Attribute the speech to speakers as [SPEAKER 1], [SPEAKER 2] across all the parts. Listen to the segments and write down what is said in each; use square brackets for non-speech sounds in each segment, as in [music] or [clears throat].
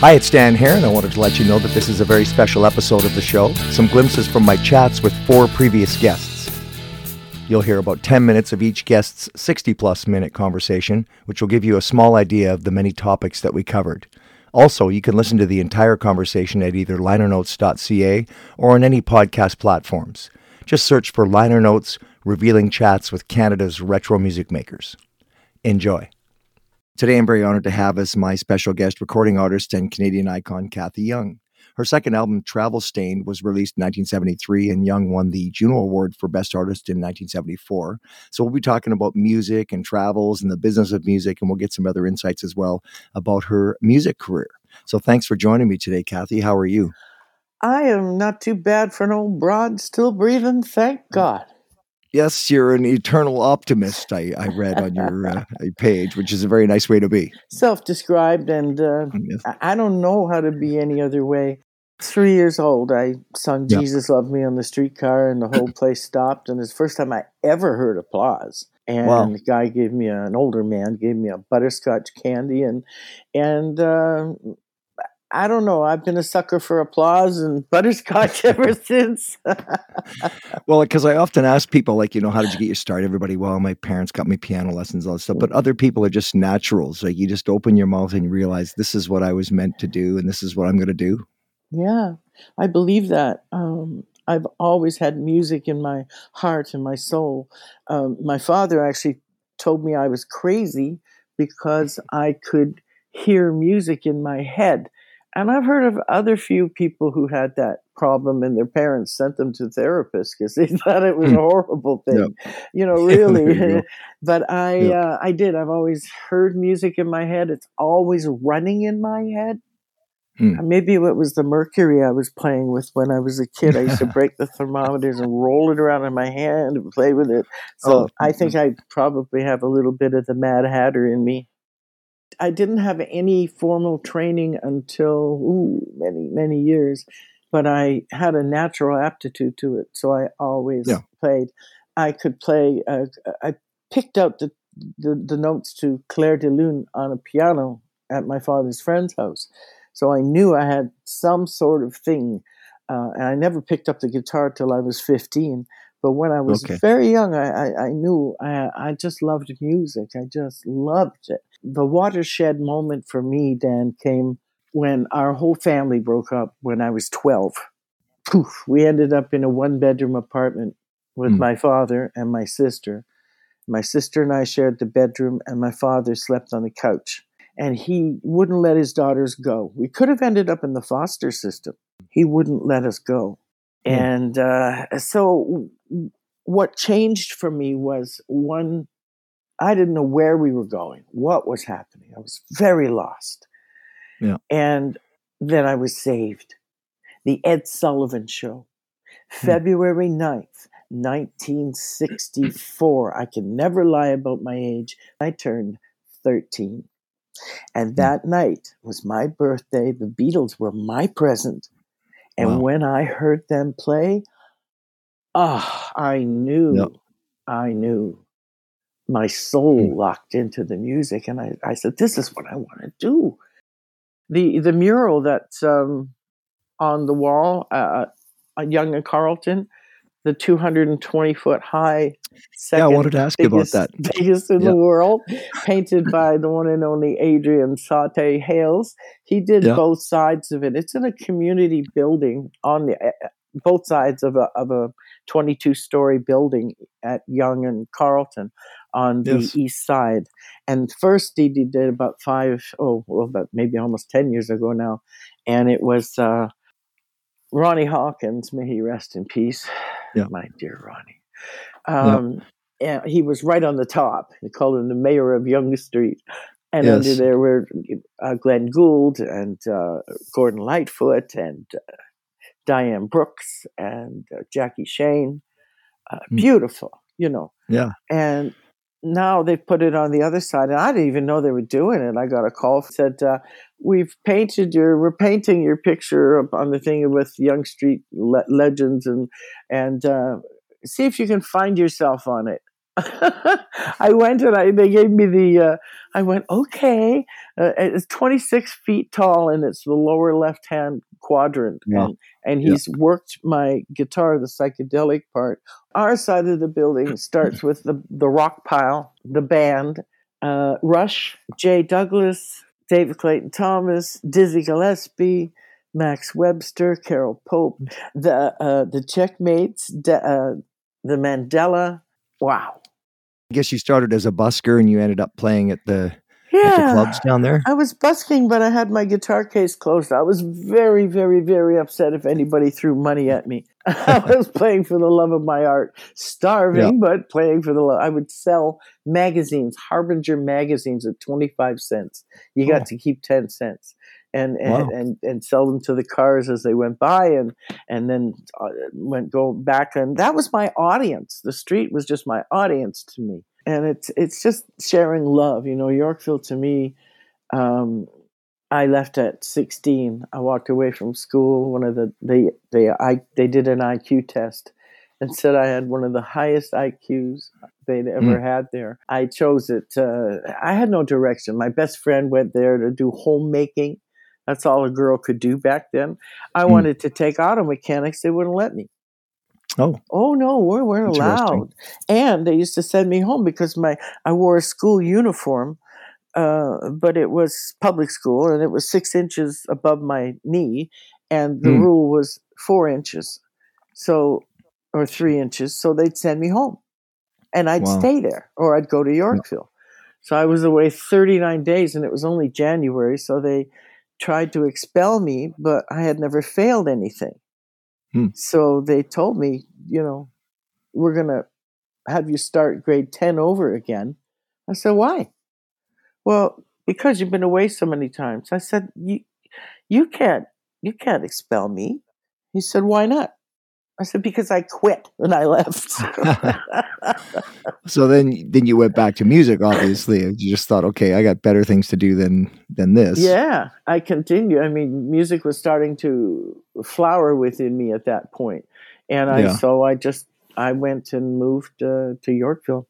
[SPEAKER 1] Hi, it's Dan here, and I wanted to let you know that this is a very special episode of the show. Some glimpses from my chats with four previous guests. You'll hear about 10 minutes of each guest's 60 plus minute conversation, which will give you a small idea of the many topics that we covered. Also, you can listen to the entire conversation at either linernotes.ca or on any podcast platforms. Just search for Liner Notes Revealing Chats with Canada's Retro Music Makers. Enjoy. Today, I'm very honored to have as my special guest recording artist and Canadian icon Cathy Young. Her second album, Travel Stained, was released in 1973, and Young won the Juno Award for Best Artist in 1974. So, we'll be talking about music and travels and the business of music, and we'll get some other insights as well about her music career. So, thanks for joining me today, Cathy. How are you?
[SPEAKER 2] I am not too bad for an old broad, still breathing, thank mm. God.
[SPEAKER 1] Yes, you're an eternal optimist. I, I read on your uh, [laughs] page, which is a very nice way to be.
[SPEAKER 2] Self-described, and uh, yes. I don't know how to be any other way. Three years old, I sung yeah. "Jesus Loved Me" on the streetcar, and the whole [clears throat] place stopped. And it's the first time I ever heard applause. And wow. the guy gave me a, an older man gave me a butterscotch candy, and and uh, I don't know. I've been a sucker for applause and [laughs] butterscotch [laughs] ever since.
[SPEAKER 1] well, because I often ask people, like, you know, how did you get your [laughs] start? Everybody, well, my parents got me piano lessons, all that stuff. But other people are just naturals. Like, you just open your mouth and you realize this is what I was meant to do and this is what I'm going to do.
[SPEAKER 2] Yeah, I believe that. Um, I've always had music in my heart and my soul. Um, my father actually told me I was crazy because I could hear music in my head and I've heard of other few people who had that problem and their parents sent them to therapists because they [laughs] thought it was a hmm. horrible thing. Yep. You know, [laughs] really. [laughs] but I yep. uh, I did. I've always heard music in my head. It's always running in my head. Hmm. Maybe it was the mercury I was playing with when I was a kid. I used to break the thermometers and roll it around in my hand and play with it. So oh. I think I probably have a little bit of the Mad Hatter in me. I didn't have any formal training until ooh, many, many years, but I had a natural aptitude to it. So I always yeah. played. I could play, uh, I picked out the, the, the, notes to Clair de Lune on a piano at my father's friend's house. So I knew I had some sort of thing. Uh, and I never picked up the guitar till I was 15. But when I was okay. very young, I, I, I knew I, I just loved music. I just loved it. The watershed moment for me, Dan, came when our whole family broke up when I was 12. Poof, we ended up in a one bedroom apartment with mm. my father and my sister. My sister and I shared the bedroom, and my father slept on the couch. And he wouldn't let his daughters go. We could have ended up in the foster system. He wouldn't let us go. Mm. And uh, so, what changed for me was one I didn't know where we were going, what was happening. I was very lost. Yeah. And then I was saved. The Ed Sullivan Show, hmm. February 9th, 1964. I can never lie about my age. I turned 13. And hmm. that night was my birthday. The Beatles were my present. And wow. when I heard them play, ah, oh, I knew, yep. I knew my soul mm. locked into the music, and I, I said, "This is what I want to do." the The mural that's um, on the wall uh, at Yonge and Carlton, the 220 foot high.
[SPEAKER 1] yeah, I wanted to ask
[SPEAKER 2] biggest,
[SPEAKER 1] you about
[SPEAKER 2] that. Biggest in yeah. the world, painted by the one and only Adrian Saute Hales. He did yeah. both sides of it. It's in a community building on the uh, uh, both sides of a of a 22 story building at Yonge and Carlton on the yes. east side. And first he did about five, oh, well, about maybe almost 10 years ago now. And it was uh, Ronnie Hawkins, may he rest in peace. Yeah. My dear Ronnie. Um, yeah. And he was right on the top. They called him the mayor of Yonge Street. And yes. under there were uh, Glenn Gould and uh, Gordon Lightfoot and uh, Diane Brooks and uh, Jackie Shane. Uh, mm. Beautiful, you know.
[SPEAKER 1] Yeah.
[SPEAKER 2] And now they've put it on the other side, and I didn't even know they were doing it. I got a call said, uh, "We've painted your, we're painting your picture up on the thing with Yonge Street le- legends, and and uh, see if you can find yourself on it." [laughs] I went and I they gave me the. Uh, I went okay. Uh, it's 26 feet tall and it's the lower left hand quadrant.
[SPEAKER 1] Wow.
[SPEAKER 2] And, and he's worked my guitar, the psychedelic part. Our side of the building [clears throat] starts with the the rock pile, the band, uh, Rush, Jay Douglas, David Clayton Thomas, Dizzy Gillespie. Max Webster, Carole Pope, the uh, the Checkmates, de, uh, the Mandala. Wow,
[SPEAKER 1] I guess you started as a busker and you ended up playing at the
[SPEAKER 2] yeah.
[SPEAKER 1] clubs down there.
[SPEAKER 2] I was busking, but I had my guitar case closed. I was very, very, very upset if anybody threw money at me. [laughs] I [laughs] was playing for the love of my art, starving, but playing for the love. I would sell magazines, Harbinger magazines at 25 cents. You got
[SPEAKER 1] Oh.
[SPEAKER 2] to keep 10 cents. And and,
[SPEAKER 1] Wow.
[SPEAKER 2] and and sell them to the cars as they went by, and and then uh, went go back, and that was my audience. The street was just my audience to me, and it's it's just sharing love. You know, Yorkville to me um, I left at 16. I walked away from school. One of the they they I they did an IQ test and said I had one of the highest IQs they'd ever had there. I chose it. Uh, I had no direction. My best friend went there to do homemaking. That's all a girl could do back then. I
[SPEAKER 1] Mm.
[SPEAKER 2] wanted to take auto mechanics. They wouldn't let me.
[SPEAKER 1] Oh,
[SPEAKER 2] Oh no, we weren't allowed. And they used to send me home because my I wore a school uniform, uh, but it was public school and it was six inches above my knee, and the
[SPEAKER 1] Hmm.
[SPEAKER 2] rule was four inches, so or three inches. So they'd send me home, and I'd
[SPEAKER 1] Wow.
[SPEAKER 2] stay there or I'd go to Yorkville. So I was away 39 days, and it was only January, so they tried to expel me, but I had never failed anything.
[SPEAKER 1] Hmm.
[SPEAKER 2] So they told me, you know, we're going to have you start grade 10 over again. I said, why? Well, because you've been away so many times. I said, you, you can't, you can't expel me. He said, why not? I said, because I quit and I left. [laughs]
[SPEAKER 1] so then then you went back to music. Obviously, you just thought, okay, I got better things to do than than this.
[SPEAKER 2] Yeah, I continued. I mean, music was starting to flower within me at that point, and I
[SPEAKER 1] Yeah.
[SPEAKER 2] so I just I went and moved uh, to Yorkville.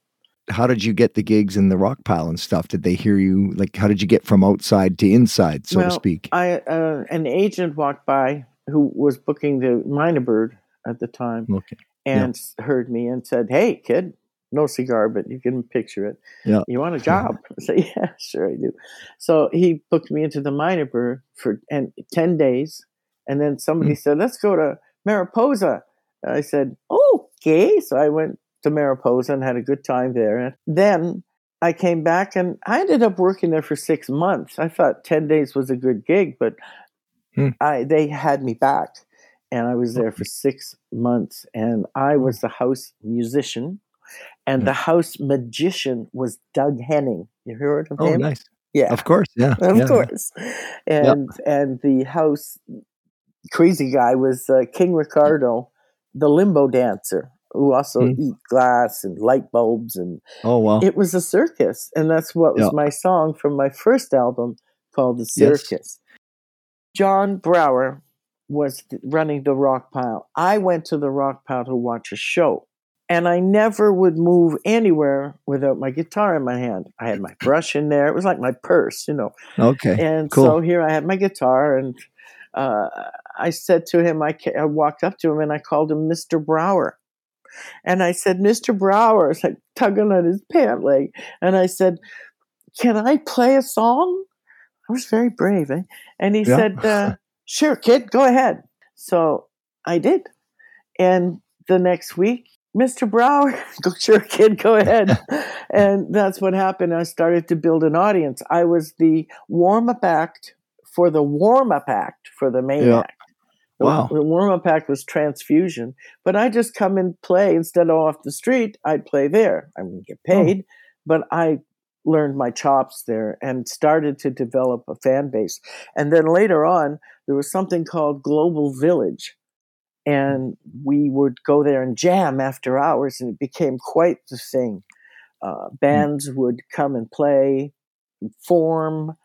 [SPEAKER 1] How did you get the gigs in the rock pile and stuff? Did they hear you? Like, how did you get from outside to inside, so to speak?
[SPEAKER 2] I uh, an agent walked by who was booking the Mynah Bird at the time
[SPEAKER 1] Okay.
[SPEAKER 2] And s heard me and said, "Hey, kid." No cigar, but you can picture it.
[SPEAKER 1] Yeah.
[SPEAKER 2] You want a job? [laughs] I said, Yeah, sure I do. So he booked me into the Mynah Bird for and ten days, and then somebody
[SPEAKER 1] Hmm.
[SPEAKER 2] said, "Let's go to Mariposa." I said, "Okay." So I went to Mariposa and had a good time there. And then I came back and I ended up working there for six months. I thought ten days was a good gig, but
[SPEAKER 1] Hmm.
[SPEAKER 2] I they had me back, and I was there for six months. And I was the house musician, and the house magician was Doug Henning. You heard of
[SPEAKER 1] Oh,
[SPEAKER 2] him?
[SPEAKER 1] nice.
[SPEAKER 2] Yeah,
[SPEAKER 1] Of course. Yeah. [laughs]
[SPEAKER 2] of
[SPEAKER 1] yeah.
[SPEAKER 2] course. And and the house crazy guy was uh, King Ricardo, the limbo dancer, who also
[SPEAKER 1] Hmm.
[SPEAKER 2] eat glass and light bulbs, and
[SPEAKER 1] Oh wow.
[SPEAKER 2] it was a circus, and that's what was
[SPEAKER 1] Yeah.
[SPEAKER 2] my song from my first album called The
[SPEAKER 1] Yes.
[SPEAKER 2] Circus. John Brower was running the rock pile. I went to the rock pile to watch a show. And I never would move anywhere without my guitar in my hand. I had my brush in there. It was like my purse, you know.
[SPEAKER 1] okay.
[SPEAKER 2] And
[SPEAKER 1] cool.
[SPEAKER 2] so here I had my guitar, and uh, I said to him, I, ca- I walked up to him and I called him Mr. Brower. And I said, Mr. Brower, it's like tugging on his pant leg. And I said, Can I play a song? I was very brave. Eh? And he
[SPEAKER 1] Yeah.
[SPEAKER 2] said, uh, Sure, kid, go ahead. So I did. And the next week, Mr. Brower, [laughs] go, sure, kid, go ahead. [laughs] and that's what happened. I started to build an audience. I was the warm up act for the warm up act for the main
[SPEAKER 1] Yeah.
[SPEAKER 2] act. The,
[SPEAKER 1] Wow.
[SPEAKER 2] the warm up act was transfusion, but I just come and play instead of off the street. I'd play there. I wouldn't get
[SPEAKER 1] Oh.
[SPEAKER 2] paid, but I learned my chops there and started to develop a fan base. And then later on, there was something called Global Village, and we would go there and jam after hours, and it became quite the thing. Uh, bands would come and play, form,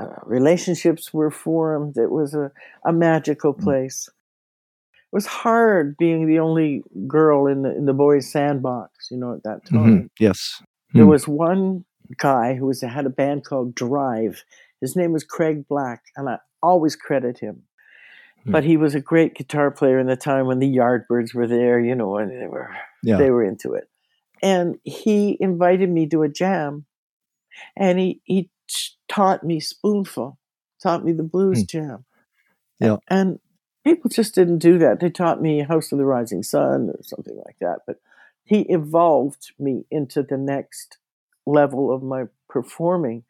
[SPEAKER 2] uh, relationships were formed. It was a, a magical place. It was hard being the only girl in the in the boys' sandbox. You know, at that
[SPEAKER 1] Mm-hmm.
[SPEAKER 2] time.
[SPEAKER 1] Yes.
[SPEAKER 2] There
[SPEAKER 1] Hmm.
[SPEAKER 2] was one guy who was had a band called Drive. His name was Craig Black, and I always credit him.
[SPEAKER 1] Hmm.
[SPEAKER 2] But he was a great guitar player in the time when the Yardbirds were there, you know, and they were
[SPEAKER 1] Yeah.
[SPEAKER 2] they were into it. And he invited me to a jam, and he he taught me Spoonful, taught me the blues
[SPEAKER 1] Hmm.
[SPEAKER 2] jam.
[SPEAKER 1] Yeah.
[SPEAKER 2] And people just didn't do that. They taught me House of the Rising Sun or something like that. But he evolved me into the next level of my performing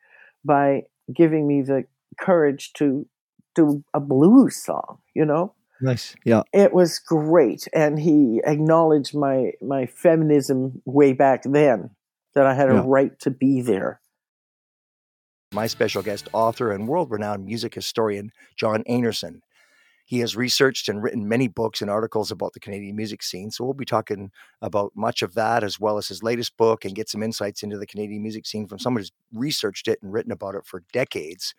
[SPEAKER 2] by giving me the courage to do a blues song, you know?
[SPEAKER 1] Nice. Yeah.
[SPEAKER 2] It was great. And he acknowledged my my feminism way back then that I had a right to be there.
[SPEAKER 1] My special guest, author and world renowned music historian, John Einarson. He has researched and written many books and articles about the Canadian music scene. So we'll be talking about much of that as well as his latest book and get some insights into the Canadian music scene from someone who's researched it and written about it for decades.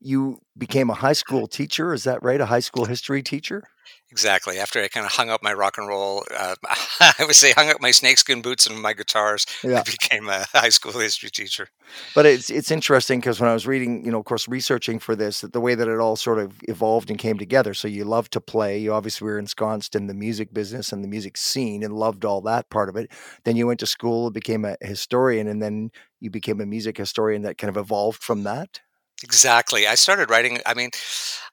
[SPEAKER 1] You became a high school teacher, is that right? A high school history teacher?
[SPEAKER 3] Exactly. After I kind of hung up my rock and roll, uh, [laughs] I would say hung up my snakeskin boots and my guitars,
[SPEAKER 1] Yeah.
[SPEAKER 3] I became a [laughs] high school history teacher.
[SPEAKER 1] But it's it's interesting because when I was reading, you know, of course, researching for this, that the way that it all sort of evolved and came together. So you love to play. You obviously were ensconced in the music business and the music scene and loved all that part of it. Then you went to school, and became a historian, and then you became a music historian that kind of evolved from that.
[SPEAKER 3] Exactly. I started writing. I mean,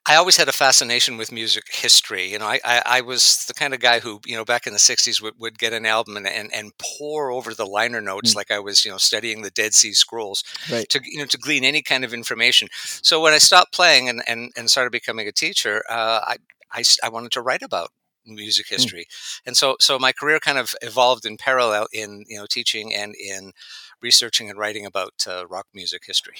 [SPEAKER 3] I always had a fascination with music history. You know, I, I, I was the kind of guy who, you know, back in the 60s would, would get an album and, and, and pour over the liner notes
[SPEAKER 1] Mm.
[SPEAKER 3] like I was, you know, studying the Dead Sea Scrolls
[SPEAKER 1] Right.
[SPEAKER 3] to, you know, to glean any kind of information. So when I stopped playing and, and, and started becoming a teacher, uh, I, I, I wanted to write about music history. And so, so my career kind of evolved in parallel in, you know, teaching and in researching and writing about uh, rock music history.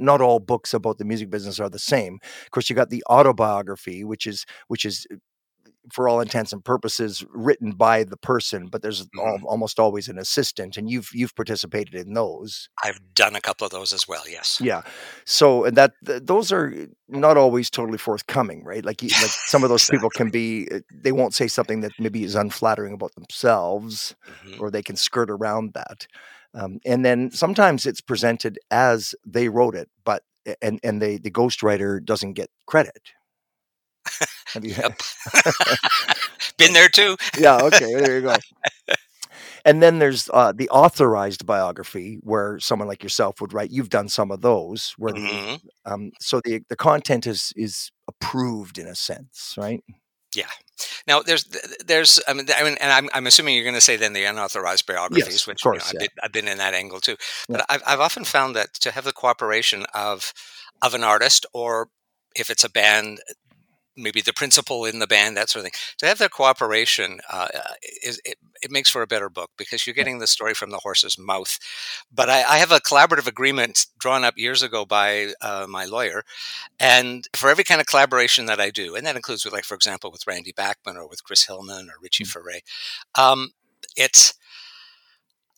[SPEAKER 1] Not all books about the music business are the same. Of course, you got the autobiography, which is which is uh, for all intents and purposes written by the person, but there's al-
[SPEAKER 3] Mhm.
[SPEAKER 1] almost always an assistant, and you've you've participated in those.
[SPEAKER 3] I've done a couple of those as well. Yes.
[SPEAKER 1] Yeah. So and that th- those are not always totally forthcoming, right? Like you, like some of those people can [laughs] be uh, they won't say something that maybe is unflattering about themselves
[SPEAKER 3] Mhm.
[SPEAKER 1] or they can skirt around that. Um, and then sometimes it's presented as they wrote it, but and and they the ghostwriter doesn't get credit. Have you
[SPEAKER 3] Yep. [laughs] [laughs] Been there too.
[SPEAKER 1] yeah, okay, there you go. And then there's uh, the authorized biography, where someone like yourself would write. You've done some of those, where the
[SPEAKER 3] Mhm.
[SPEAKER 1] um, so the the content is is approved in a sense, right?
[SPEAKER 3] Now, there's, there's, I mean, I mean, and I'm, I'm assuming you're going to say then the unauthorized biographies,
[SPEAKER 1] of
[SPEAKER 3] which you know,
[SPEAKER 1] course,
[SPEAKER 3] I've, been, I've been in that angle too.
[SPEAKER 1] Yeah.
[SPEAKER 3] But I've, I've often found that to have the cooperation of, of an artist, or if it's a band, maybe the principal in the band, that sort of thing, to have their cooperation uh, uh, is it, it makes for a better book because you're getting the story from the horse's mouth. But I, I have a collaborative agreement drawn up years ago by uh, my lawyer, and for every kind of collaboration that I do, and that includes with, like, for example, with Randy Bachman or with Chris Hillman or Richie Furay, um, it's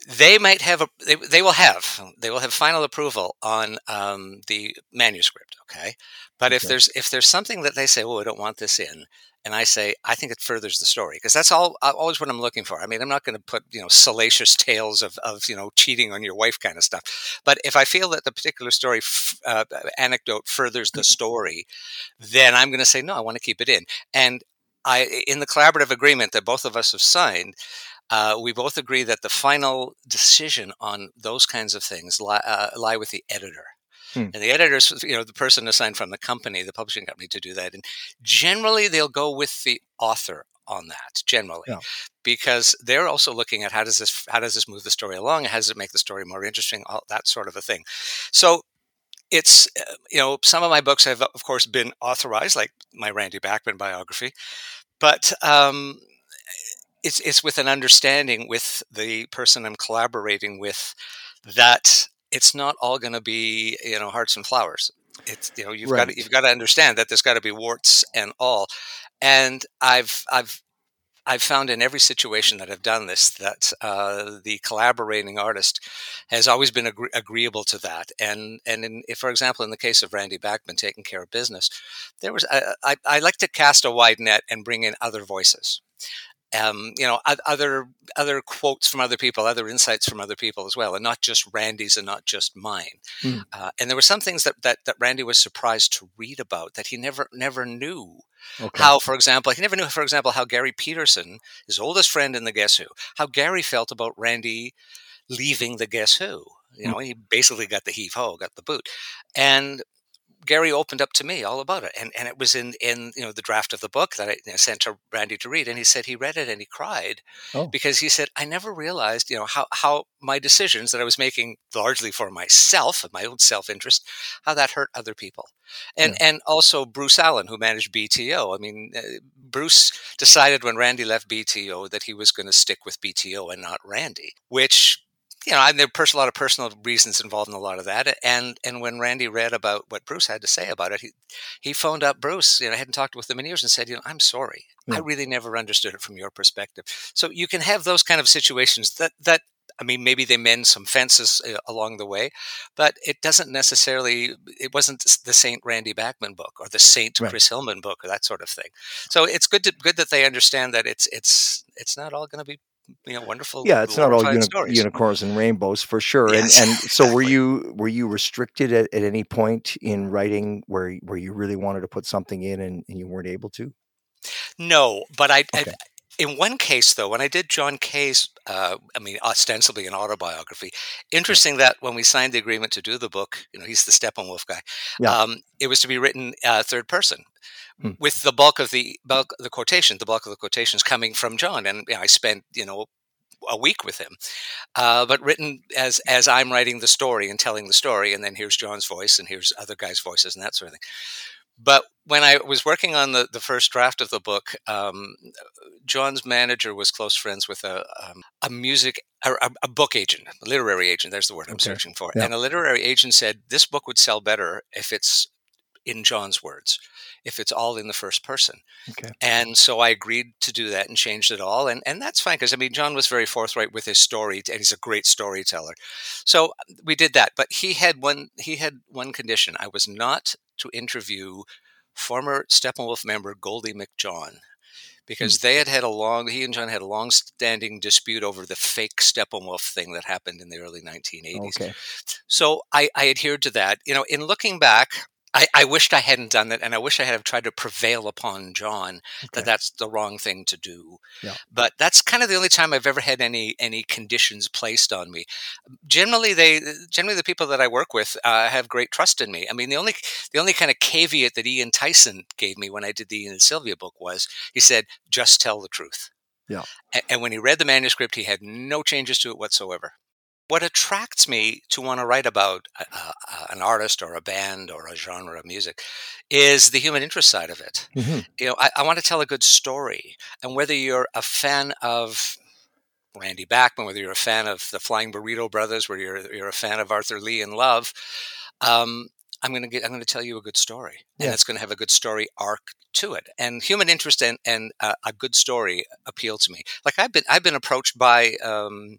[SPEAKER 3] they might have a they, they will have they will have final approval on um, the manuscript okay? But if there's if there's something that they say well i don't want this in and i say i think it furthers the story because that's all uh, always what i'm looking for. I mean i'm not going to put you know salacious tales of, of you know cheating on your wife kind of stuff. But if i feel that the particular story f- uh, anecdote furthers the story then i'm going to say no i want to keep it in. And I, in the collaborative agreement that both of us have signed, uh, we both agree that the final decision on those kinds of things lie, uh, lie with the editor.
[SPEAKER 1] Hmm.
[SPEAKER 3] And the editor's, you know, the person assigned from the company, the publishing company, to do that. And generally, they'll go with the author on that. Generally,
[SPEAKER 1] Yeah.
[SPEAKER 3] because they're also looking at how does this how does this move the story along? How does it make the story more interesting? All that sort of a thing. So it's uh, you know some of my books have of course been authorized, like my Randy Bachman biography, but um, it's it's with an understanding with the person I'm collaborating with that it's not all going to be you know hearts and flowers. It's you know you've got
[SPEAKER 1] Right.
[SPEAKER 3] to, you've got to understand that there's got to be warts and all, and I've I've I've found in every situation that I've done this that uh, the collaborating artist has always been agree- agreeable to that. And and in, if, for example, in the case of Randy Bachman taking care of business, there was I, I, I like to cast a wide net and bring in other voices um, you know, other other quotes from other people, other insights from other people as well, and not just Randy's and not just mine. Mm. Uh, and there were some things that, that that Randy was surprised to read about that he never never knew. Okay. How, for example, he never knew, for example, how Gary Peterson, his oldest friend in the Guess Who, how Gary felt about Randy leaving the Guess Who. You hmm. know, mm. he basically got the heave ho, got the boot, and Gary opened up to me all about it, and and it was in in you know the draft of the book that I you know, sent to Randy to read, and he said he read it and he cried oh. because he said I never realized you know how how my decisions that I was making largely for myself and my own self interest how that hurt other people, and yeah. and also Bruce Allen who managed BTO. I mean, uh, Bruce decided when Randy left BTO that he was going to stick with BTO and not Randy, which you know, I, there are a lot of personal reasons involved in a lot of that. And and when Randy read about what Bruce had to say about it, he he phoned up Bruce. You know, hadn't talked with him in years, and said, you know, I'm sorry, yeah. I really never understood it from your perspective. So you can have those kind of situations that that. I mean, maybe they mend some fences uh, along the way, but it doesn't necessarily. It wasn't the Saint Randy Bachman book or the Saint right. Chris Hillman book or that sort of thing. So it's good to good that they understand that it's it's it's not all going to be you know wonderful
[SPEAKER 1] yeah it's not all uni- unicorns and rainbows for sure yes, and and so exactly. were you were you restricted at, at any point in writing where where you really wanted to put something in and, and you weren't able to
[SPEAKER 3] no but I, okay. I in one case, though, when I did John Kay's, uh, I mean, ostensibly an autobiography, interesting that when we signed the agreement to do the book, you know, he's the Steppenwolf guy. Yeah. Um, it was to be written uh, third person, hmm. with the bulk of the bulk the quotation, the bulk of the quotations coming from John, and you know, I spent you know a week with him, uh, but written as as I'm writing the story and telling the story, and then here's John's voice and here's other guys' voices and that sort of thing. But when I was working on the, the first draft of the book, um, John's manager was close friends with a um, a music a, a, book agent, a literary agent. There's the word I'm okay. searching for. Yeah. And a literary agent said this book would sell better if it's in John's words, if it's all in the first person. Okay. And so I agreed to do that and changed it all. And, and that's fine because I mean, John was very forthright with his story and he's a great storyteller. So we did that. But he had one, he had one condition. I was not to interview former Steppenwolf member Goldie McJohn because hmm. they had had a long he and John had a long standing dispute over the fake Steppenwolf thing that happened in the early 1980s. Okay. So I, I adhered to that. You know, in looking back, I, I, wished I hadn't done that, and I wish I had tried to prevail upon John okay. that that's the wrong thing to do. Yeah. But that's kind of the only time I've ever had any any conditions placed on me. Generally, they generally the people that I work with uh, have great trust in me. I mean, the only the only kind of caveat that Ian Tyson gave me when I did the Ian and Sylvia book was he said, "Just tell the truth." Yeah. And, and when he read the manuscript, he had no changes to it whatsoever what attracts me to want to write about uh, an artist or a band or a genre of music is the human interest side of it. Mm-hmm. You know, I, I, want to tell a good story, and whether you're a fan of Randy Bachman, whether you're a fan of the Flying Burrito Brothers, whether you're, you're a fan of Arthur Lee and Love, um, I'm going to get, I'm going to tell you a good story, and it's going to have a good story arc to it. And human interest and and uh, a good story appeal to me. Like I've been I've been approached by um,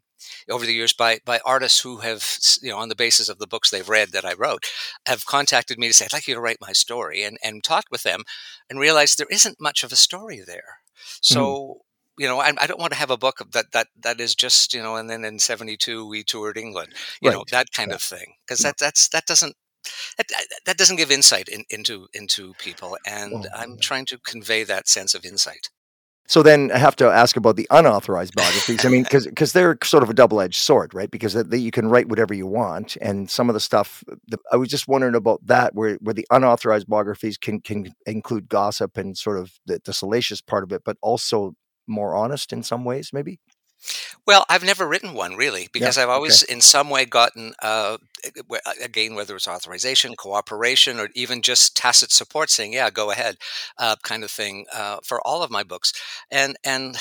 [SPEAKER 3] over the years by by artists who have you know on the basis of the books they've read that I wrote have contacted me to say I'd like you to write my story and and talked with them and realized there isn't much of a story there. So. Mm. You know, I, I, don't want to have a book that that that is just you know, and then in '72 we toured England, you right. know, that kind yeah. of thing, because that that's that doesn't that, that doesn't give insight in, into into people and i'm trying to convey that sense of insight
[SPEAKER 1] so then I have to ask about the unauthorized biographies. I mean, because they're sort of a double edged sword, right? Because they, you can write whatever you want, and some of the stuff. The, I was just wondering about that, where where the unauthorized biographies can can include gossip and sort of the, the salacious part of it, but also more honest in some ways, maybe.
[SPEAKER 3] Well, I've never written one really because yeah, I've always, okay. in some way, gotten uh, again whether it's authorization, cooperation, or even just tacit support, saying "Yeah, go ahead," uh, kind of thing uh, for all of my books, and and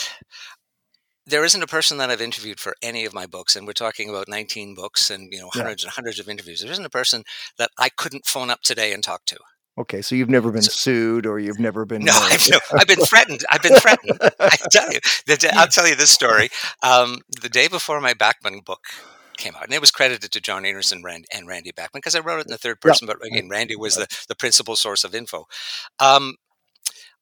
[SPEAKER 3] there isn't a person that I've interviewed for any of my books, and we're talking about 19 books and you know hundreds yeah. and hundreds of interviews. There isn't a person that I couldn't phone up today and talk to
[SPEAKER 1] Okay, so you've never been sued or you've never been.
[SPEAKER 3] No, [laughs] I've, no, I've been threatened. I've been threatened. I tell you, the, I'll tell you this story. Um, the day before my Bachman book came out, and it was credited to John Einarson and, Rand, and Randy Bachman because I wrote it in the third person, yeah. but again, Randy was the, the principal source of info. Um,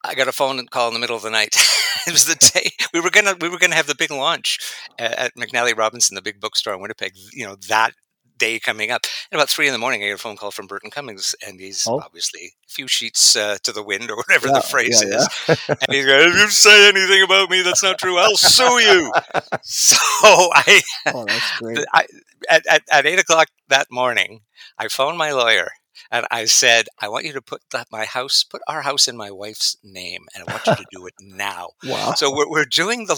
[SPEAKER 3] I got a phone call in the middle of the night. [laughs] it was the day we were gonna we were gonna have the big launch at, at McNally Robinson, the big bookstore in Winnipeg. You know that day coming up. And about three in the morning, I get a phone call from Burton Cummings, and he's oh. obviously a few sheets uh, to the wind or whatever yeah, the phrase yeah, is. Yeah. [laughs] and he's going, "If you say anything about me that's not true, I'll sue you." [laughs] so I, oh, [laughs] I at, at, at eight o'clock that morning, I phoned my lawyer and I said, I want you to put that, my house, put our house in my wife's name, and I want you to do it now.
[SPEAKER 1] wow!
[SPEAKER 3] So we're, we're doing the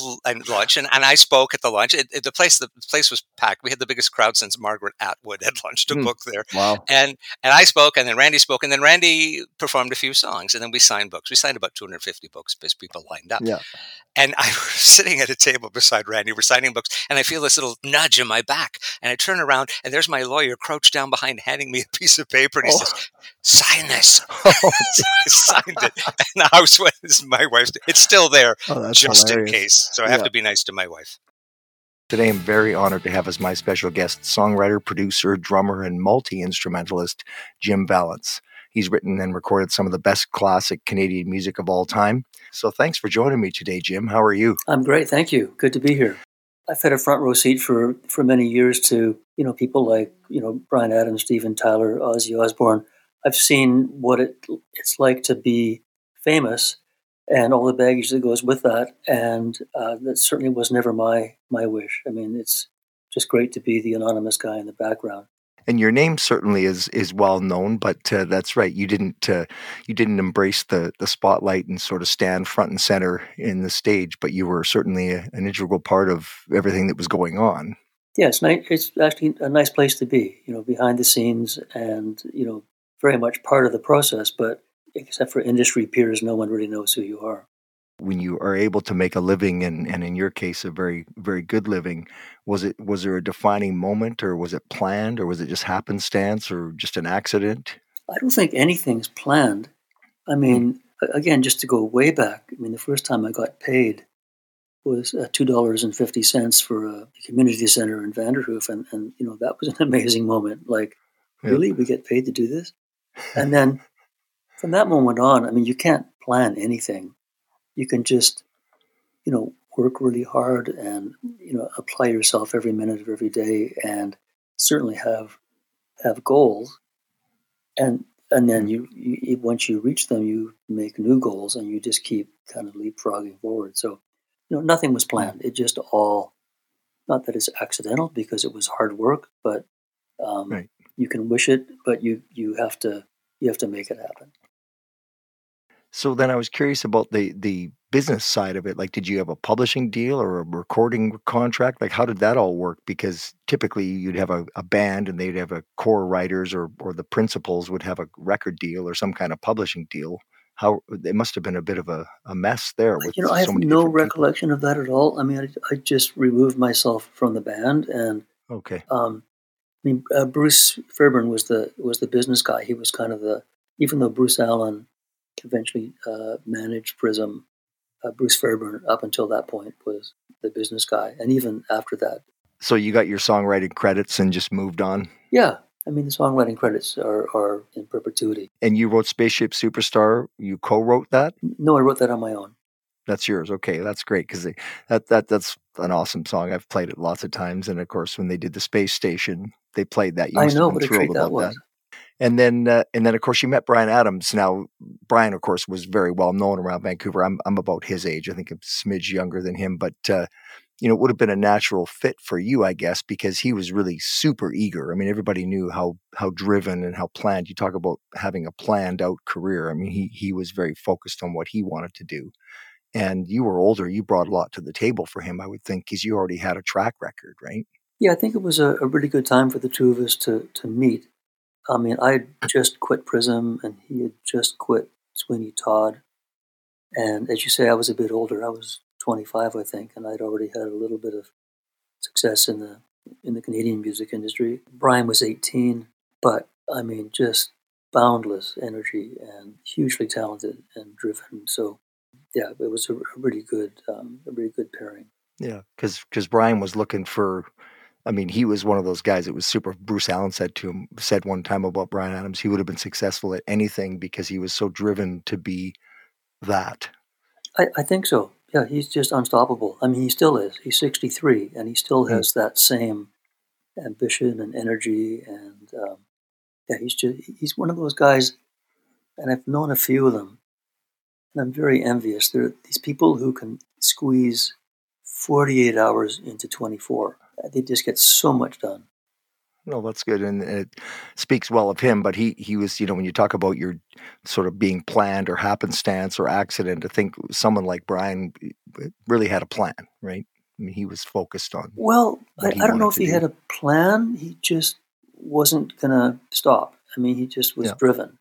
[SPEAKER 3] lunch, and, and I spoke at the lunch. It, it, the place the place was packed. We had the biggest crowd since Margaret Atwood had [laughs] launched a mm. book there.
[SPEAKER 1] Wow!
[SPEAKER 3] And and I spoke, and then Randy spoke, and then Randy performed a few songs, and then we signed books. We signed about 250 books because people lined up.
[SPEAKER 1] Yeah.
[SPEAKER 3] And I [laughs] was sitting at a table beside Randy. We're signing books, and I feel this little nudge in my back, and I turn around, and there's my lawyer crouched down behind, handing me a piece of paper, and he oh. Says, "Sign this." so I signed it, and the house was [laughs] my wife's. It's still there, oh, just hilarious. in case. So I have yeah. to be nice to my wife.
[SPEAKER 1] Today, I'm very honored to have as my special guest songwriter, producer, drummer, and multi instrumentalist Jim Vallance. He's written and recorded some of the best classic Canadian music of all time. So thanks for joining me today, Jim. How are you?
[SPEAKER 4] I'm great. Thank you. Good to be here. I've had a front row seat for, for many years to, you know, people like, you know, Bryan Adams, Steven Tyler, Ozzy Osbourne. I've seen what it, it's like to be famous and all the baggage that goes with that. And uh, that certainly was never my, my wish. I mean, it's just great to be the anonymous guy in the background
[SPEAKER 1] and your name certainly is is well known but uh, that's right you didn't uh, you didn't embrace the the spotlight and sort of stand front and center in the stage but you were certainly a, an integral part of everything that was going on.
[SPEAKER 4] Yeah it's nice it's actually a nice place to be you know behind the scenes and you know very much part of the process but except for industry peers no one really knows who you are
[SPEAKER 1] when you are able to make a living and, and in your case a very very good living was it was there a defining moment or was it planned or was it just happenstance or just an accident?
[SPEAKER 4] I don't think anything's planned. I mean again just to go way back i mean the first time i got paid was uh, $2.50 for a community center in vanderhoof and, and you know that was an [laughs] amazing moment. Like yeah. really? We get paid to do this? [laughs] And then from that moment on i mean you can't plan anything you can just, you know, work really hard and you know apply yourself every minute of every day, and certainly have have goals, and and then you, you once you reach them, you make new goals, and you just keep kind of leapfrogging forward. So, you know, nothing was planned. It just all, not that it's accidental because it was hard work, but um, right. you can wish it, but you you have to you have to make it happen.
[SPEAKER 1] So then I was curious about the the business side of it. Like, did you have a publishing deal or a recording contract? Like, how did that all work? Because typically you'd have a, a band and they'd have a core writers or or the principals would have a record deal or some kind of publishing deal. How it must have been a bit of a, a mess there. With
[SPEAKER 4] you know, I have no recollection people. of that at all. I mean, I, I, just removed myself from the band and
[SPEAKER 1] okay.
[SPEAKER 4] Um, I mean, uh, Bruce Fairbairn was the was the business guy. He was kind of the even though Bruce Allen eventually uh, managed Prism. Uh, Bruce Fairbairn, up until that point, was the business guy, and even after that.
[SPEAKER 1] So you got your songwriting credits and just moved on.
[SPEAKER 4] Yeah, I mean the songwriting credits are, are in perpetuity.
[SPEAKER 1] And you wrote Spaceship Superstar. You co-wrote that?
[SPEAKER 4] No, I wrote that on my own.
[SPEAKER 1] That's yours. Okay, that's great because that that that's an awesome song. I've played it lots of times, and of course, when they did the space station, they played that.
[SPEAKER 4] You I know what a treat that was. That
[SPEAKER 1] and then uh, and then of course you met Bryan Adams. Now Bryan, of course, was very well known around Vancouver. I'm I'm about his age. I think a smidge younger than him, but uh, you know, it would have been a natural fit for you, I guess, because he was really super eager. I mean, everybody knew how how driven and how planned. You talk about having a planned out career. I mean, he he was very focused on what he wanted to do. And you were older. You brought a lot to the table for him, I would think, because you already had a track record, right?
[SPEAKER 4] Yeah, I think it was a, a really good time for the two of us to to meet. I mean, I just quit Prism and he had just quit Sweeney Todd. And as you say, I was a bit older. I was 25, I think, and I'd already had a little bit of success in the in the Canadian music industry. Bryan was 18, but I mean, just boundless energy and hugely talented and driven. So, yeah, it was a, really good, um, a really good pairing.
[SPEAKER 1] Yeah, because because Bryan was looking for. I mean, he was one of those guys. It was super. Bruce Allen said to him, said one time about Bryan Adams, he would have been successful at anything because he was so driven to be that.
[SPEAKER 4] I, I think so. Yeah, he's just unstoppable. I mean, he still is. He's 63, and he still hmm. has mm. that same ambition and energy. And um, yeah, he's just he's one of those guys. And I've known a few of them, and I'm very envious. There are these people who can squeeze 48 hours into 24. They just get so much done.
[SPEAKER 1] No, that's good, and it speaks well of him. But he he was, you know, when you talk about your sort of being planned or happenstance or accident, I think someone like Bryan eh, really had a plan, right? I mean, he was focused on.
[SPEAKER 4] Well, I, I, don't know if he do. had a plan. He just wasn't gonna stop. I mean, he just was yeah. driven.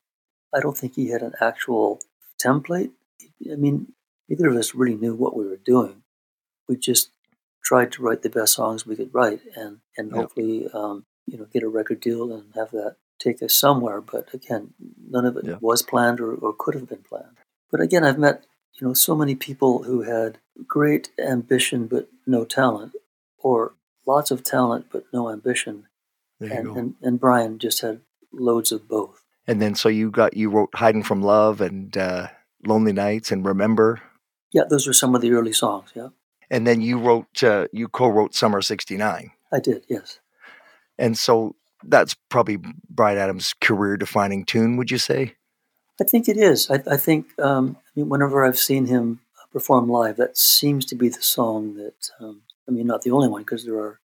[SPEAKER 4] I don't think he had an actual template. I mean, neither of us really knew what we were doing. We just tried to write the best songs we could write, and and yeah. hopefully um, you know, get a record deal and have that take us somewhere. But again, none of it yeah. was planned or, or could have been planned. But again, I've met, you know, so many people who had great ambition but no talent, or lots of talent but no ambition. And, and, and Bryan just had loads of both.
[SPEAKER 1] And then so you got you wrote "Hiding from Love" and uh, "Lonely Nights" and "Remember."
[SPEAKER 4] Yeah, those were some of the early songs. Yeah.
[SPEAKER 1] And then you wrote uh, you co-wrote "Summer '69."
[SPEAKER 4] I did. Yes.
[SPEAKER 1] And so that's probably Bryan Adams' career defining tune, would you say?
[SPEAKER 4] I think it is. I, I think um, I mean, whenever I've seen him perform live, that seems to be the song that, um, I mean, not the only one, because there are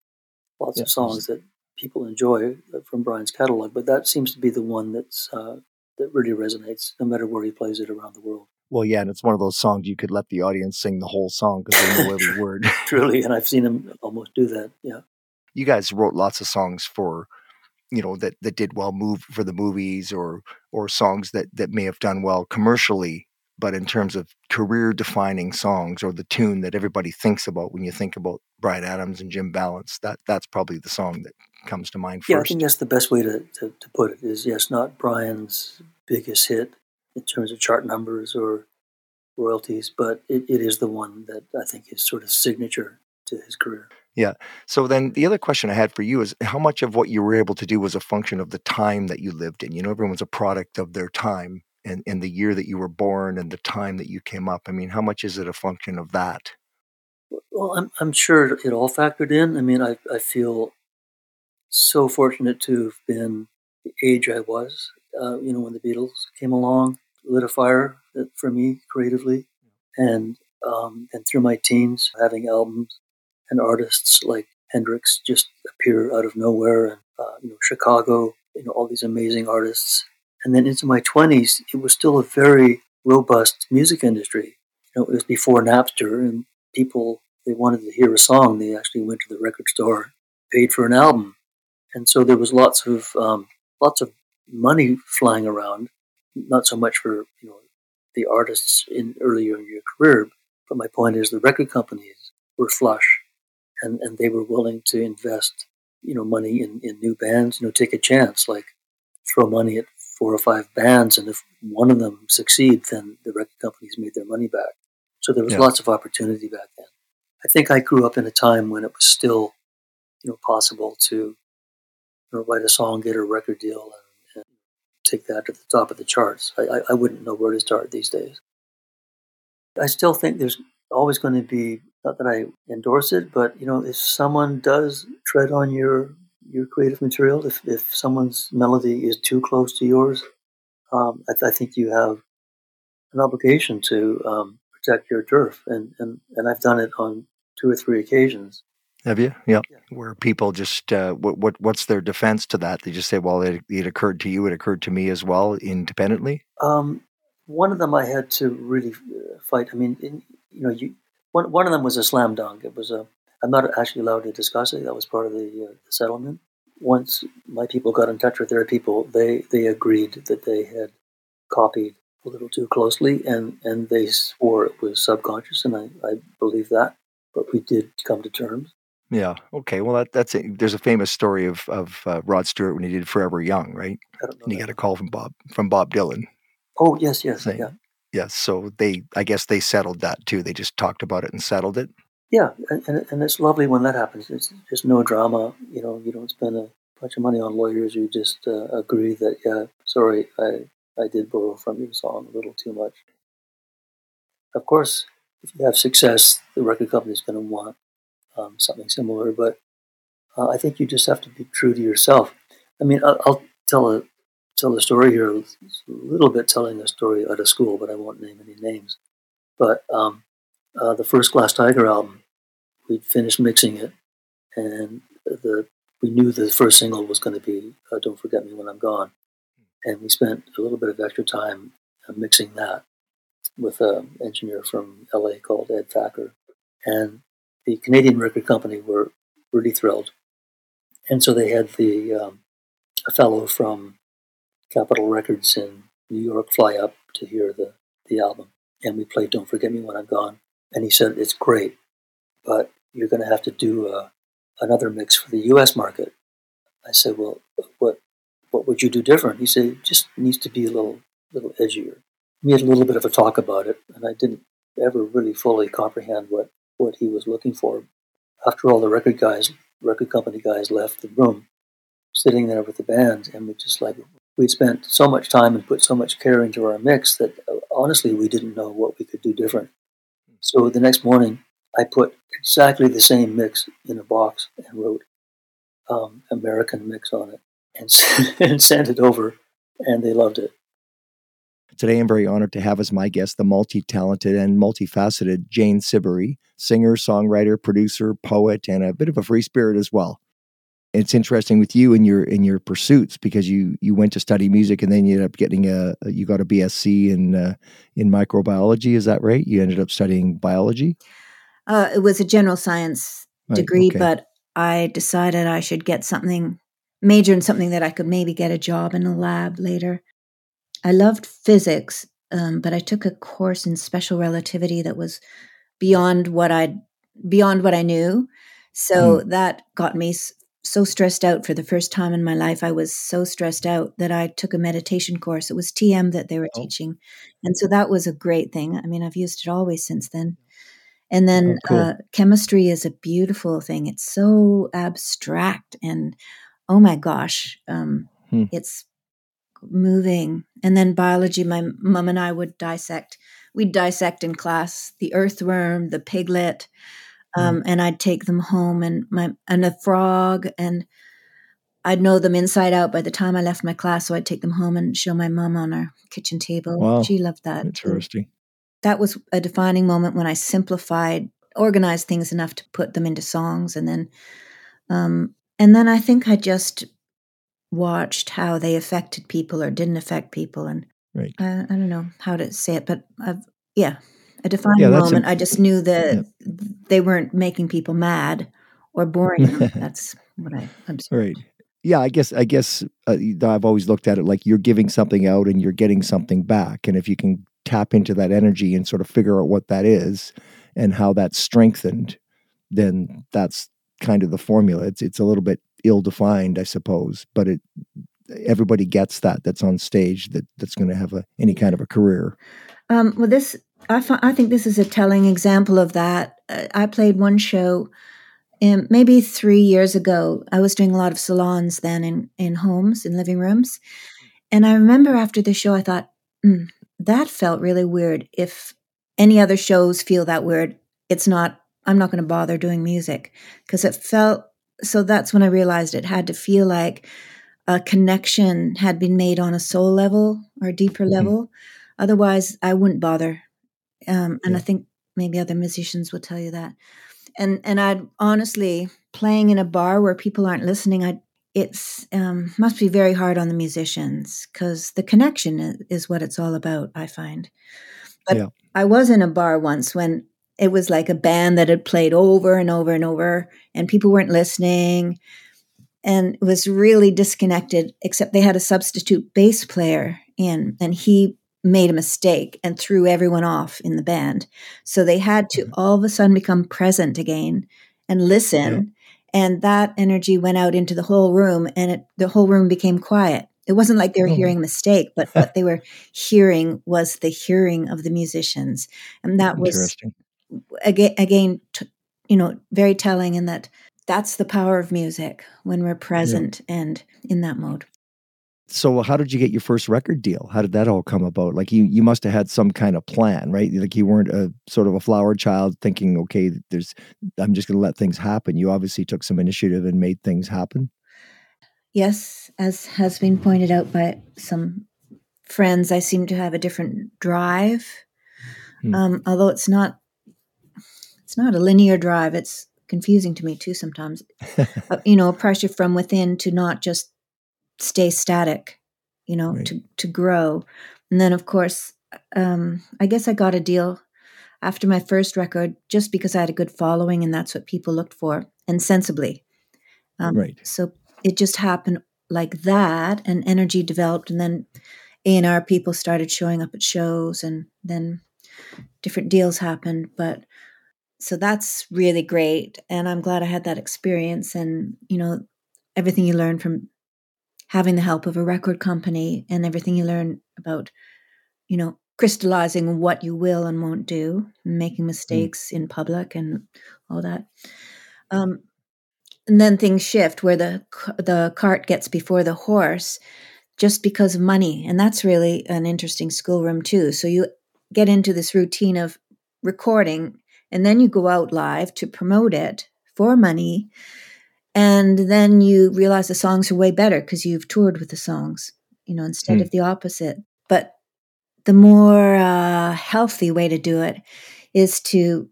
[SPEAKER 4] lots yeah. of songs that people enjoy from Bryan's catalog, but that seems to be the one that's uh, that really resonates no matter where he plays it around the world.
[SPEAKER 1] Well, yeah, and it's one of those songs you could let the audience sing the whole song because they know every [laughs] word. [laughs]
[SPEAKER 4] Truly, and I've seen him almost do that. Yeah
[SPEAKER 1] you guys wrote lots of songs for you know that that did well move for the movies or or songs that that may have done well commercially but in terms of career defining songs or the tune that everybody thinks about when you think about Bryan Adams and Jim Vallance, that that's probably the song that comes to mind first.
[SPEAKER 4] Yeah, I think that's the best way to, to, to put it is yes, not Bryan's biggest hit in terms of chart numbers or royalties, but it, it is the one that I think is sort of signature to his career.
[SPEAKER 1] Yeah. So then the other question I had for you is how much of what you were able to do was a function of the time that you lived in? You know, everyone's a product of their time and, and the year that you were born and the time that you came up. I mean, how much is it a function of that?
[SPEAKER 4] Well, I'm, I'm sure it all factored in. I mean, I, I feel so fortunate to have been the age I was, uh, you know, when the Beatles came along, lit a fire for me creatively. And, um, and through my teens, having albums and artists like Hendrix just appear out of nowhere, and uh, you know Chicago, you know all these amazing artists. And then into my twenties, it was still a very robust music industry. You know, it was before Napster, and people they wanted to hear a song, they actually went to the record store, paid for an album, and so there was lots of um, lots of money flying around. Not so much for you know the artists in earlier in your career, but my point is the record companies were flush and, and they were willing to invest, you know, money in, in new bands, you know, take a chance, like throw money at four or five bands, and if one of them succeed, then the record companies made their money back. So there was yeah. lots of opportunity back then. I think I grew up in a time when it was still, you know, possible to you know, write a song, get a record deal, take that to the top of the charts. I, I, I wouldn't know where to start these days. I still think there's always going to be not that I endorse it, but you know, if someone does tread on your your creative material, if if someone's melody is too close to yours, um, I, th- I, think you have an obligation to um, protect your turf, and, and and I've done it on two or three occasions.
[SPEAKER 1] Have you? Yeah. Where people just uh, what what what's their defense to that? They just say, "Well, it, it occurred to you. It occurred to me as well, independently."
[SPEAKER 4] Um, one of them I had to really uh, fight. I mean, in, you know, you one, one of them was a slam dunk. It was a. I'm not actually allowed to discuss it. That was part of the, uh, the settlement. Once my people got in touch with their people, they they agreed that they had copied a little too closely, and and they swore it was subconscious, and I I believe that. But we did come to terms.
[SPEAKER 1] Yeah. Okay. Well, that, that's it. There's a famous story of of uh, Rod Stewart when he did Forever Young, right? And he got a call from Bob from Bob Dylan.
[SPEAKER 4] Oh yes, yes,
[SPEAKER 1] saying,
[SPEAKER 4] yeah,
[SPEAKER 1] yes. So they, I guess they settled that too. They just talked about it and settled it.
[SPEAKER 4] yeah, and, and and it's lovely when that happens. It's just no drama. You know, you don't spend a bunch of money on lawyers. You just uh, agree that yeah, sorry, I I did borrow from your song a little too much. Of course, if you have success, the record company is going to want um, something similar. But uh, I think you just have to be true to yourself. I mean, I'll, I'll tell a tell a story here. A little bit telling a story out of school, but I won't name any names. But um, uh, the first Glass Tiger album, we'd finished mixing it, and the we knew the first single was going to be uh, "Don't Forget Me When I'm Gone," and we spent a little bit of extra time uh, mixing that with an engineer from LA called Ed Thacker, and the Canadian record company were really thrilled, and so they had the um, a fellow from Capitol Records in New York fly up to hear the the album, and we played "Don't Forget Me When I'm Gone," and he said it's great, but you're going to have to do a, another mix for the U.S. market. I said, well, what what would you do different? He said, it just needs to be a little little edgier. We had a little bit of a talk about it, and I didn't ever really fully comprehend what what he was looking for. After all the record guys, record company guys left the room, sitting there with the band, and we just like we'd spent so much time and put so much care into our mix that uh, honestly we didn't know what we could do different. So the next morning, I put exactly the same mix in a box and wrote um, American mix on it and, and [laughs] sent it over, and they loved it.
[SPEAKER 1] Today, I'm very honored to have as my guest the multi talented and multifaceted Jane Siberry, singer, songwriter, producer, poet, and a bit of a free spirit as well. It's interesting with you and your in your pursuits because you you went to study music and then you ended up getting a you got a BSc in uh, in microbiology. Is that right? You ended up studying biology.
[SPEAKER 5] Uh, it was a general science right, degree, okay. but I decided I should get something major in something that I could maybe get a job in a lab later. I loved physics, um, but I took a course in special relativity that was beyond what I beyond what I knew. So mm. that got me so stressed out for the first time in my life. I was so stressed out that I took a meditation course. It was TM that they were oh. teaching, and so that was a great thing. I mean, I've used it always since then. And then oh, cool. uh, chemistry is a beautiful thing. It's so abstract and oh my gosh, um, hmm. it's moving. And then biology, my mom and I would dissect. We'd dissect in class the earthworm, the piglet, um, mm. and I'd take them home and my and a frog, and I'd know them inside out by the time I left my class. So I'd take them home and show my mom on our kitchen table.
[SPEAKER 1] Wow,
[SPEAKER 5] she loved that.
[SPEAKER 1] Interesting.
[SPEAKER 5] Too. That was a defining moment when I simplified, organized things enough to put them into songs, and then, um, and then I think I just watched how they affected people or didn't affect people and
[SPEAKER 1] right.
[SPEAKER 5] I, I don't know how to say it but I've yeah a defining yeah, moment. a, I just knew that yeah. they weren't making people mad or boring [laughs] that's what I observed.
[SPEAKER 1] Right. Yeah I guess I guess uh, I've always looked at it like you're giving something out and you're getting something back and if you can tap into that energy and sort of figure out what that is and how that's strengthened then that's kind of the formula. It's it's a little bit ill defined, I suppose, but it everybody gets that that's on stage that that's going to have a any kind of a career.
[SPEAKER 5] Um, well, this I I think this is a telling example of that. Uh, I played one show. In, maybe three years ago, I was doing a lot of salons then in, in homes, in living rooms. And I remember after the show, I thought, mm, that felt really weird. If any other shows feel that weird, it's not, I'm not going to bother doing music because it felt so that's when I realized it had to feel like a connection had been made on a soul level or deeper mm-hmm. level. Otherwise, I wouldn't bother. Um, and yeah. I think maybe other musicians will tell you that. And and I'd honestly playing in a bar where people aren't listening. I it's um, must be very hard on the musicians because the connection is, is, what it's all about. I find. But yeah. I was in a bar once when it was like a band that had played over and over and over and people weren't listening and it was really disconnected except they had a substitute bass player in and he made a mistake and threw everyone off in the band so they had to mm-hmm. all of a sudden become present again and listen and that energy went out into the whole room and it, the whole room became quiet it wasn't like they were
[SPEAKER 1] Oh.
[SPEAKER 5] hearing a mistake but what they were [laughs] hearing was the hearing of the musicians and that was
[SPEAKER 1] Interesting.
[SPEAKER 5] Again, again t- you know very telling in that that's the power of music when we're present and in that mode
[SPEAKER 1] So how did you get your first record deal? How did that all come about? Like you you must have had some kind of plan, right? Like you weren't a sort of a flower child thinking, okay, there's I'm just going to let things happen. You obviously took some initiative and made things happen.
[SPEAKER 5] yes as has been pointed out by some friends i seem to have a different drive
[SPEAKER 1] Hmm.
[SPEAKER 5] um, although it's not it's not a linear drive it's confusing to me too sometimes [laughs] uh, you know a pressure from within to not just stay static you know
[SPEAKER 1] Right.
[SPEAKER 5] to to grow and then of course um i guess i got a deal after my first record just because i had a good following and that's what people looked for and sensibly um,
[SPEAKER 1] Right.
[SPEAKER 5] so it just happened like that and energy developed and then a&r people started showing up at shows and then different deals happened but so that's really great and i'm glad i had that experience and you know everything you learn from having the help of a record company and everything you learn about you know crystallizing what you will and won't do making mistakes in public and all that. Um, and then things shift where the the cart gets before the horse just because of money and that's really an interesting schoolroom too. So you get into this routine of recording and then you go out live to promote it for money. And then you realize the songs are way better because you've toured with the songs you know instead
[SPEAKER 1] Hmm.
[SPEAKER 5] of the opposite. But the more uh, healthy way to do it is to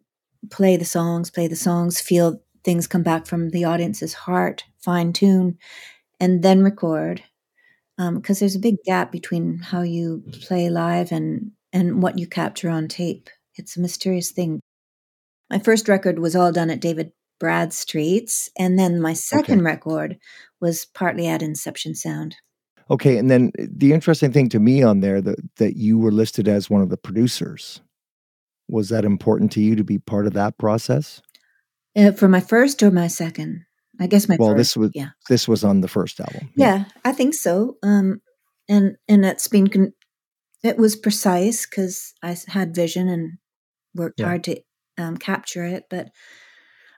[SPEAKER 5] play the songs play the songs feel things come back from the audience's heart fine tune and then record because there's a big gap between how you play live and and what you capture on tape. It's a mysterious thing my first record was all done at david bradstreet's and then my second
[SPEAKER 1] Okay.
[SPEAKER 5] record was partly at inception sound
[SPEAKER 1] Okay, and then the interesting thing to me on there that that you were listed as one of the producers. Was that important to you to be part of that process?
[SPEAKER 5] uh, for my first or my second i guess my
[SPEAKER 1] Well,
[SPEAKER 5] first
[SPEAKER 1] this was
[SPEAKER 5] yeah
[SPEAKER 1] this was on the first album.
[SPEAKER 5] yeah i think so um and and it's been con- it was precise because I had vision and worked
[SPEAKER 1] Yeah.
[SPEAKER 5] hard to um, capture it but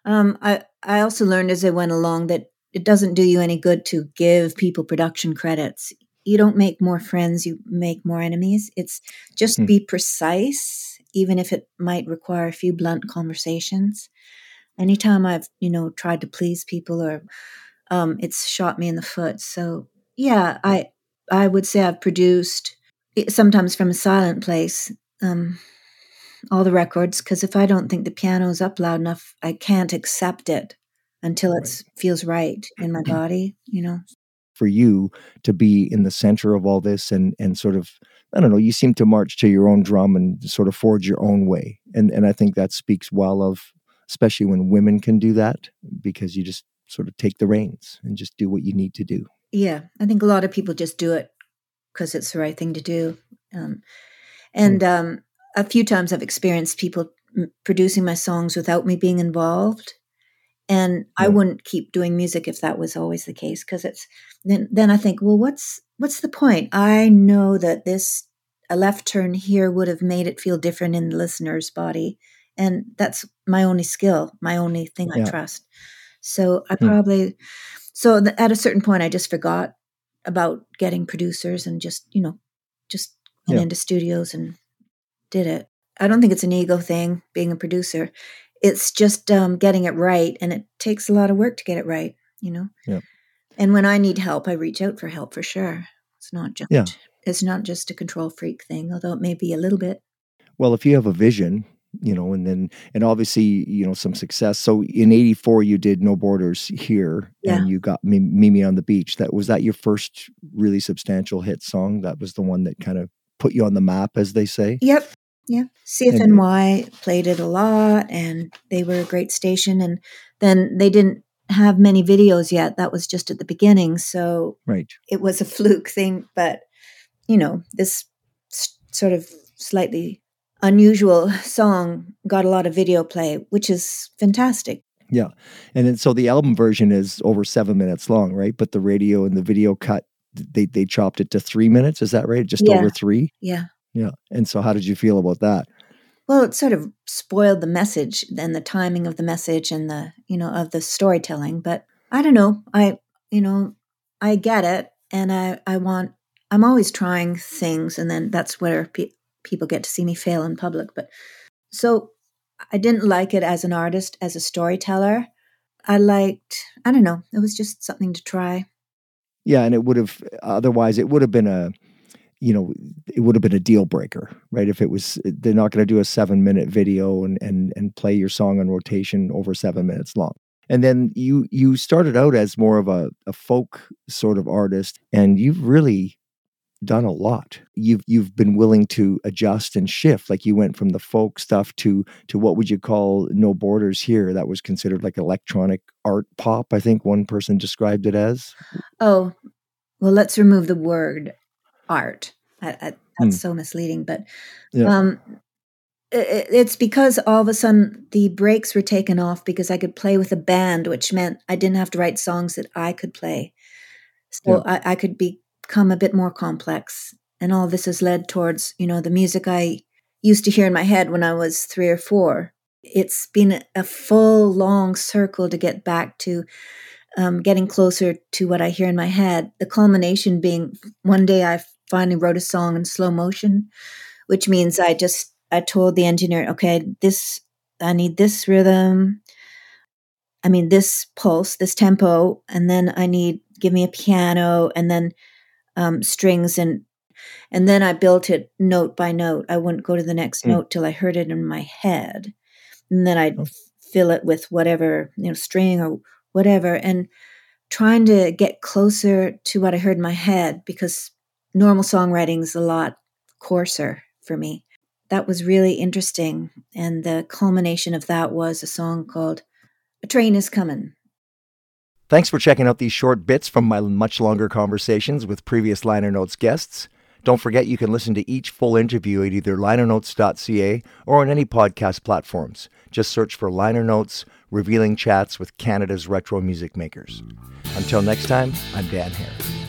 [SPEAKER 5] um i i also learned as i went along that it doesn't do you any good to give people production credits you don't make more friends you make more enemies it's just
[SPEAKER 1] Hmm.
[SPEAKER 5] be precise even if it might require a few blunt conversations anytime i've you know tried to please people or um, it's shot me in the foot. So yeah, I I would say I've produced sometimes from a silent place um, all the records because if I don't think the piano's up loud enough, I can't accept it until
[SPEAKER 1] Right.
[SPEAKER 5] it feels right in my body. You know.
[SPEAKER 1] For you to be in the center of all this and and sort of I don't know, you seem to march to your own drum and sort of forge your own way. And and I think that speaks well of especially when women can do that because you just sort of take the reins and just do what you need to do.
[SPEAKER 5] Yeah, I think a lot of people just do it because it's the right thing to do. Um, and um, a few times I've experienced people m- producing my songs without me being involved, and I wouldn't keep doing music if that was always the case. Because it's then then I think, well, what's what's the point? I know that this a left turn here would have made it feel different in the listener's body, and that's my only skill, my only thing I trust. So I
[SPEAKER 1] Hmm.
[SPEAKER 5] probably so th- at a certain point, I just forgot about getting producers and just you know just went
[SPEAKER 1] Yeah.
[SPEAKER 5] into studios and did it. I don't think it's an ego thing being a producer. It's just um, getting it right, and it takes a lot of work to get it right. You know.
[SPEAKER 1] Yeah.
[SPEAKER 5] And when I need help, I reach out for help for sure. It's not just
[SPEAKER 1] Yeah.
[SPEAKER 5] it's not just a control freak thing, although it may be a little bit.
[SPEAKER 1] Well, if you have a vision, you know, and then and obviously, you know, some success. So in '84, you did No Borders here,
[SPEAKER 5] Yeah.
[SPEAKER 1] and you got Mimi on the Beach. That was that your first really substantial hit song. That was the one that kind of put you on the map, as they say.
[SPEAKER 5] Yep. Yeah. CFNY played it a lot and they were a great station. And then they didn't have many videos yet. That was just at the beginning. So
[SPEAKER 1] Right.
[SPEAKER 5] it was a [laughs] fluke thing. But, you know, this sort of slightly unusual song got a lot of video play, which is fantastic.
[SPEAKER 1] Yeah. And then so the album version is over seven minutes long, right? But the radio and the video cut, they they chopped it to three minutes. Is that right? Just
[SPEAKER 5] Yeah.
[SPEAKER 1] over three?
[SPEAKER 5] Yeah.
[SPEAKER 1] Yeah. And so how did you feel about that?
[SPEAKER 5] Well, it sort of spoiled the message and the timing of the message and the, you know, of the storytelling. But I don't know. I, you know, I get it. And I, I want, I'm always trying things. And then that's where pe- people get to see me fail in public. But so I didn't like it as an artist, as a storyteller. I liked, I don't know, it was just something to try.
[SPEAKER 1] Yeah, and it would have otherwise it would have been a you know it would have been a deal breaker, right? If it was they're not going to do a 7 minute video and and and play your song on rotation over 7 minutes long. And then you you started out as more of a, a folk sort of artist and you've really done a lot. You've you've been willing to adjust and shift. Like you went from the folk stuff to to what would you call no borders here? That was considered like electronic art pop. I think one person described it as.
[SPEAKER 5] Oh, well, let's remove the word art. I, I, that's
[SPEAKER 1] Hmm.
[SPEAKER 5] so misleading. But
[SPEAKER 1] Yeah.
[SPEAKER 5] um, i i- it's because all of a sudden the breaks were taken off because I could play with a band, which meant I didn't have to write songs that I could play. So I, I could become a bit more complex. And all this has led towards, you know, the music I used to hear in my head when I was three or four. It's been a full, long circle to get back to um, getting closer to what I hear in my head. The culmination being one day I finally wrote a song in slow motion, which means I just I told the engineer, okay, this I need this rhythm. I mean this pulse, this tempo, and then I need give me a piano and then um, strings and and then I built it note by note. I wouldn't go to the next
[SPEAKER 1] Mm.
[SPEAKER 5] note till I heard it in my head, and then I'd
[SPEAKER 1] Oh.
[SPEAKER 5] fill it with whatever you know string or whatever, and trying to get closer to what I heard in my head because normal songwriting is a lot coarser for me. That was really interesting, and the culmination of that was a song called "A Train Is Coming."
[SPEAKER 1] Thanks for checking out these short bits from my much longer conversations with previous Liner Notes guests. Don't forget you can listen to each full interview at either linernotes.ca or on any podcast platforms. Just search for Liner Notes, revealing chats with Canada's retro music makers. Until next time, I'm Dan Hare.